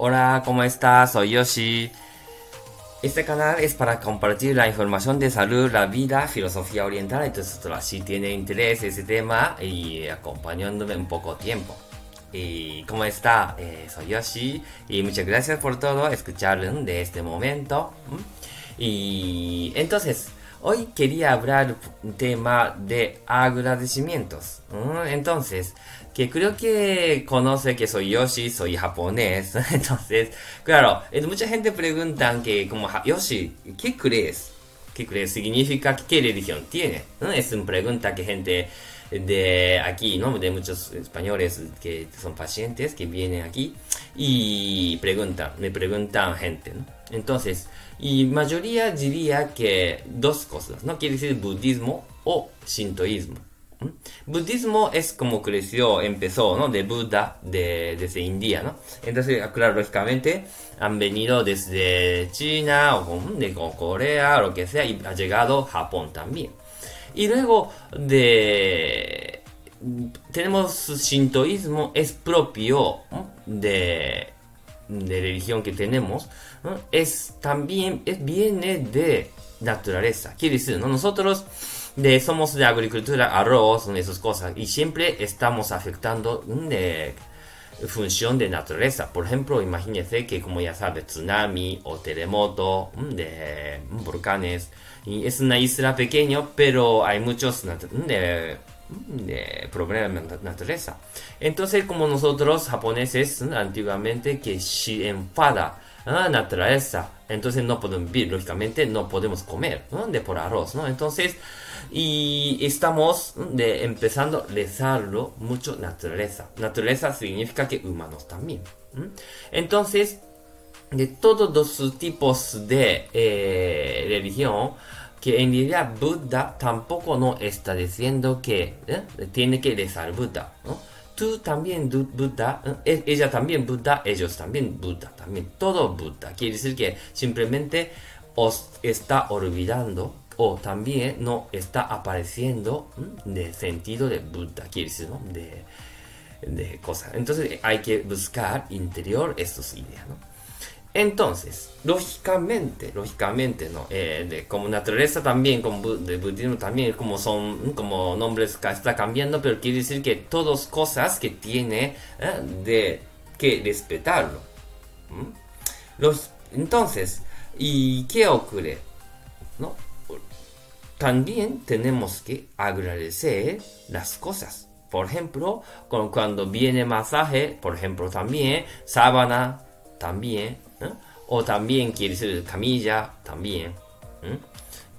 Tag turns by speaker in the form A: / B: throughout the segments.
A: Hola, ¿cómo estás? Soy Yoshi. Este canal es para compartir la información de salud, la vida, filosofía oriental. Entonces, si tiene interés ese tema y acompañándome un poco tiempo. ¿Y cómo está? Eh, soy Yoshi y muchas gracias por todo, escuchar de este momento. Y entonces, hoy quería hablar un tema de agradecimientos. Entonces, que creo que conoce que soy Yoshi, soy japonés. Entonces, claro, mucha gente pregunta que como Yoshi, ¿qué crees? ¿Qué crees? ¿Significa qué religión tiene? Es una pregunta que gente de aquí, ¿no? De muchos españoles que son pacientes que vienen aquí y preguntan, me preguntan gente, ¿no? Entonces, y mayoría diría que dos cosas, ¿no? Quiere decir budismo o shintoísmo. Budismo es como creció, empezó, ¿no? De Buda, de, desde India, ¿no? Entonces, claro, lógicamente han venido desde China o de Corea, lo que sea, y ha llegado Japón también. Y luego de... Tenemos shintoísmo, es propio de, de religión que tenemos, es también, es, viene de naturaleza. Quiere decir, ¿no? nosotros de, somos de agricultura, arroz, esas cosas, y siempre estamos afectando de función de naturaleza. Por ejemplo, imagínense que, como ya sabe, tsunami o terremoto, de volcanes, y es una isla pequeña, pero hay muchos de, problemas de naturaleza. Entonces, como nosotros japoneses antiguamente que si enfada la naturaleza, entonces no podemos vivir, lógicamente no podemos comer, De por arroz, ¿no? Entonces, y estamos de, empezando a rezarlo mucho naturaleza. Naturaleza significa que humanos también. Entonces, de todos los tipos de eh, religión, que en realidad Buda tampoco no está diciendo que ¿eh? tiene que rezar Buda. Tú también Buda, ¿eh? ella también Buda, ellos también Buda, también todo Buda. Quiere decir que simplemente os está olvidando o también no está apareciendo de sentido de Buda, quiere decir, ¿no? De, de cosas. Entonces hay que buscar interior estos ideas, ¿no? Entonces, lógicamente, lógicamente, ¿no? Eh, como naturaleza también, como de budismo también, como son, como nombres está cambiando, pero quiere decir que todas cosas que tiene ¿eh? de que respetarlo. Los, entonces, ¿y qué ocurre? ¿No? También tenemos que agradecer las cosas. Por ejemplo, cuando viene masaje, por ejemplo, también sábana, también o también quiere decir camilla, también.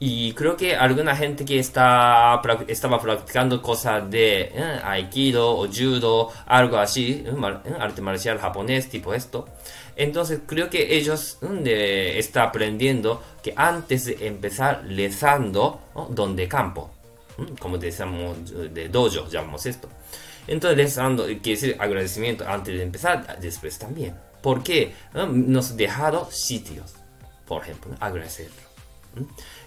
A: Y creo que alguna gente que está, estaba practicando cosas de ¿eh? aikido o judo, algo así, ¿eh? ¿eh? arte marcial japonés, tipo esto. Entonces creo que ellos de, están aprendiendo que antes de empezar rezando, donde campo, como decíamos de dojo, llamamos esto. Entonces rezando, quiere decir agradecimiento antes de empezar, después también. Porque nos dejado sitios, por ejemplo, agradecerlo.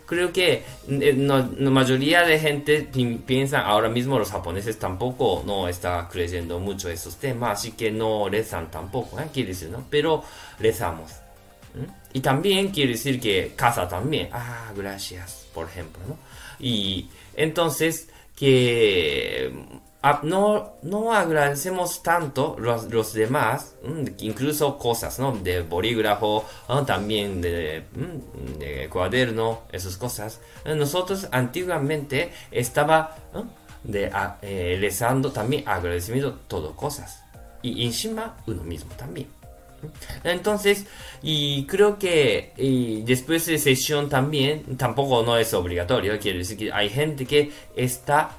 A: Creo que eh, la mayoría de gente piensa ahora mismo los japoneses tampoco no está creyendo mucho esos temas, así que no rezan tampoco, ¿eh? quiere decir, ¿no? Pero rezamos. Y también quiere decir que casa también, ah, gracias, por ejemplo, ¿no? Y entonces que no, no agradecemos tanto los, los demás, mm, incluso cosas, ¿no? De bolígrafo, también de, mm, de, cuaderno, esas cosas. Nosotros antiguamente estaba de, eh, rezando también agradecimiento todo cosas. Y encima uno mismo también. Entonces, y creo que después de sesión también, tampoco no es obligatorio, quiere decir que hay gente que está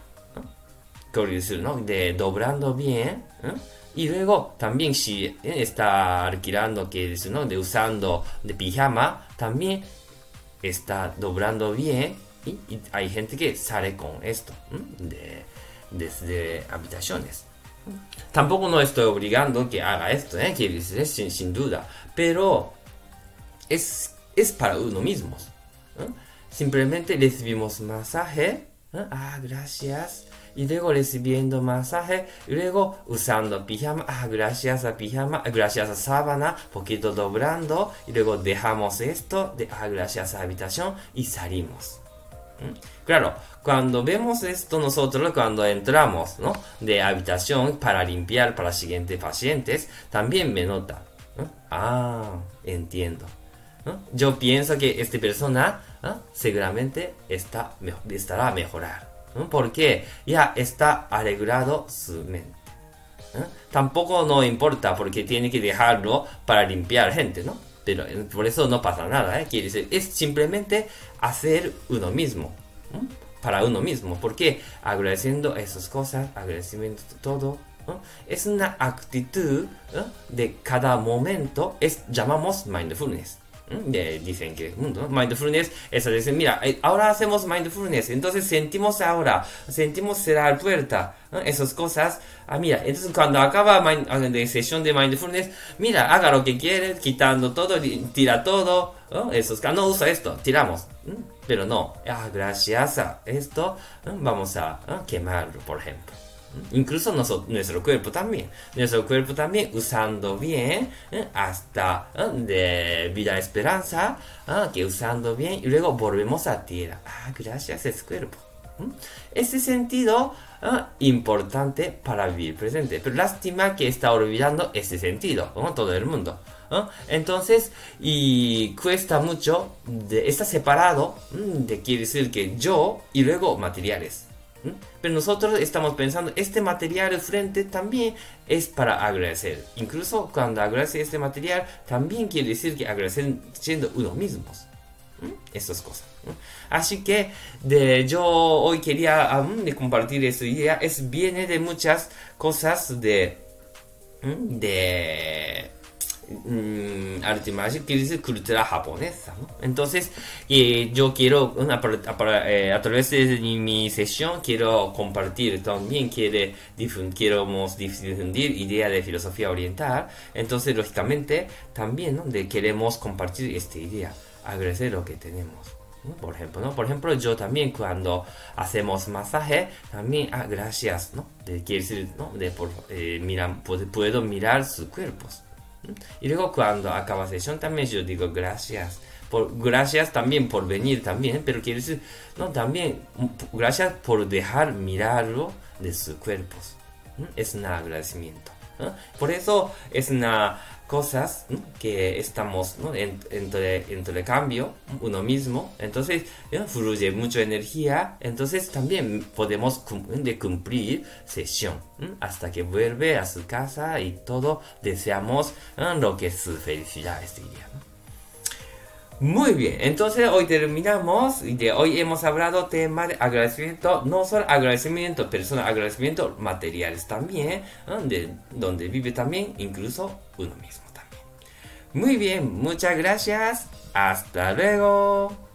A: ¿no? De doblando bien. ¿eh? Y luego también si ¿eh? está alquilando, que ¿no? De usando de pijama, también está doblando bien. Y, hay gente que sale con esto de, desde habitaciones. Tampoco no estoy obligando que haga esto, ¿eh? que sin, sin duda. Pero es, es para uno mismo. Simplemente recibimos masaje. Ah, gracias y luego recibiendo masaje, y luego usando pijama, ah, gracias a pijama, gracias a sábana, poquito doblando, y luego dejamos esto, de, ah, gracias a habitación, y salimos. Claro, cuando vemos esto nosotros, cuando entramos ¿no? de habitación para limpiar para siguientes pacientes, también me nota. Ah, entiendo. Yo pienso que esta persona seguramente está, estará a mejorar. Porque ya está arreglado su mente. Tampoco no importa porque tiene que dejarlo para limpiar gente, ¿no? Pero eh, por eso no pasa nada, ¿eh? Quiere decir, es simplemente hacer uno mismo. Para uno mismo. Porque agradeciendo esas cosas, agradecimiento todo, es una actitud de cada momento, es llamamos mindfulness. Dicen que mindfulness es decir, mira, eh, ahora hacemos mindfulness, entonces sentimos ahora, sentimos cerrar puerta, esas cosas. Ah, mira, entonces cuando acaba la sesión de mindfulness, mira, haga lo que quiere, quitando todo, tira todo, esos, no usa esto, tiramos. Pero no, ah, gracias a esto vamos a quemarlo, por ejemplo. Incluso nuestro cuerpo también. Nuestro cuerpo también usando bien hasta de vida esperanza, que usando bien y luego volvemos a tierra. Ah, gracias ese cuerpo. Ese sentido importante para vivir presente. Pero lástima que está olvidando ese sentido, todo el mundo. Entonces, y cuesta mucho, de, está separado, de quiere decir que yo y luego materiales. Pero nosotros estamos pensando, este material frente también es para agradecer. Incluso cuando agradece este material, también quiere decir que agradecer siendo uno mismos. Estas cosas. Así que de, yo hoy quería um, compartir esta idea. Es, viene de muchas cosas de, de mm, arte mágico quiere decir cultura japonesa. Entonces, yo quiero, eh, a, través de mi sesión, quiero compartir también, quiere, queremos difundir idea de filosofía oriental. Entonces, lógicamente, también queremos compartir esta idea, agradecer lo que tenemos. Por ejemplo, ¿no? Por ejemplo, yo también cuando hacemos masaje, también, ah, gracias, ¿no? De, quiere decir, ¿no? De por, eh, puedo, mirar sus cuerpos. Y luego cuando acaba sesión también yo digo gracias. Por, gracias también por venir también, pero quiere decir, no, también, gracias por dejar mirarlo de sus cuerpos. Es un agradecimiento. Por eso es una cosas que estamos ¿no? en, entre, cambio uno mismo. Entonces fluye mucha energía. Entonces también podemos cumplir sesión hasta que vuelve a su casa y todo deseamos lo que su felicidad este día muy bien, entonces hoy terminamos y de hoy hemos hablado tema de agradecimiento, no solo agradecimiento personal, agradecimiento materiales también, de donde vive también incluso uno mismo también. Muy bien, muchas gracias, hasta luego.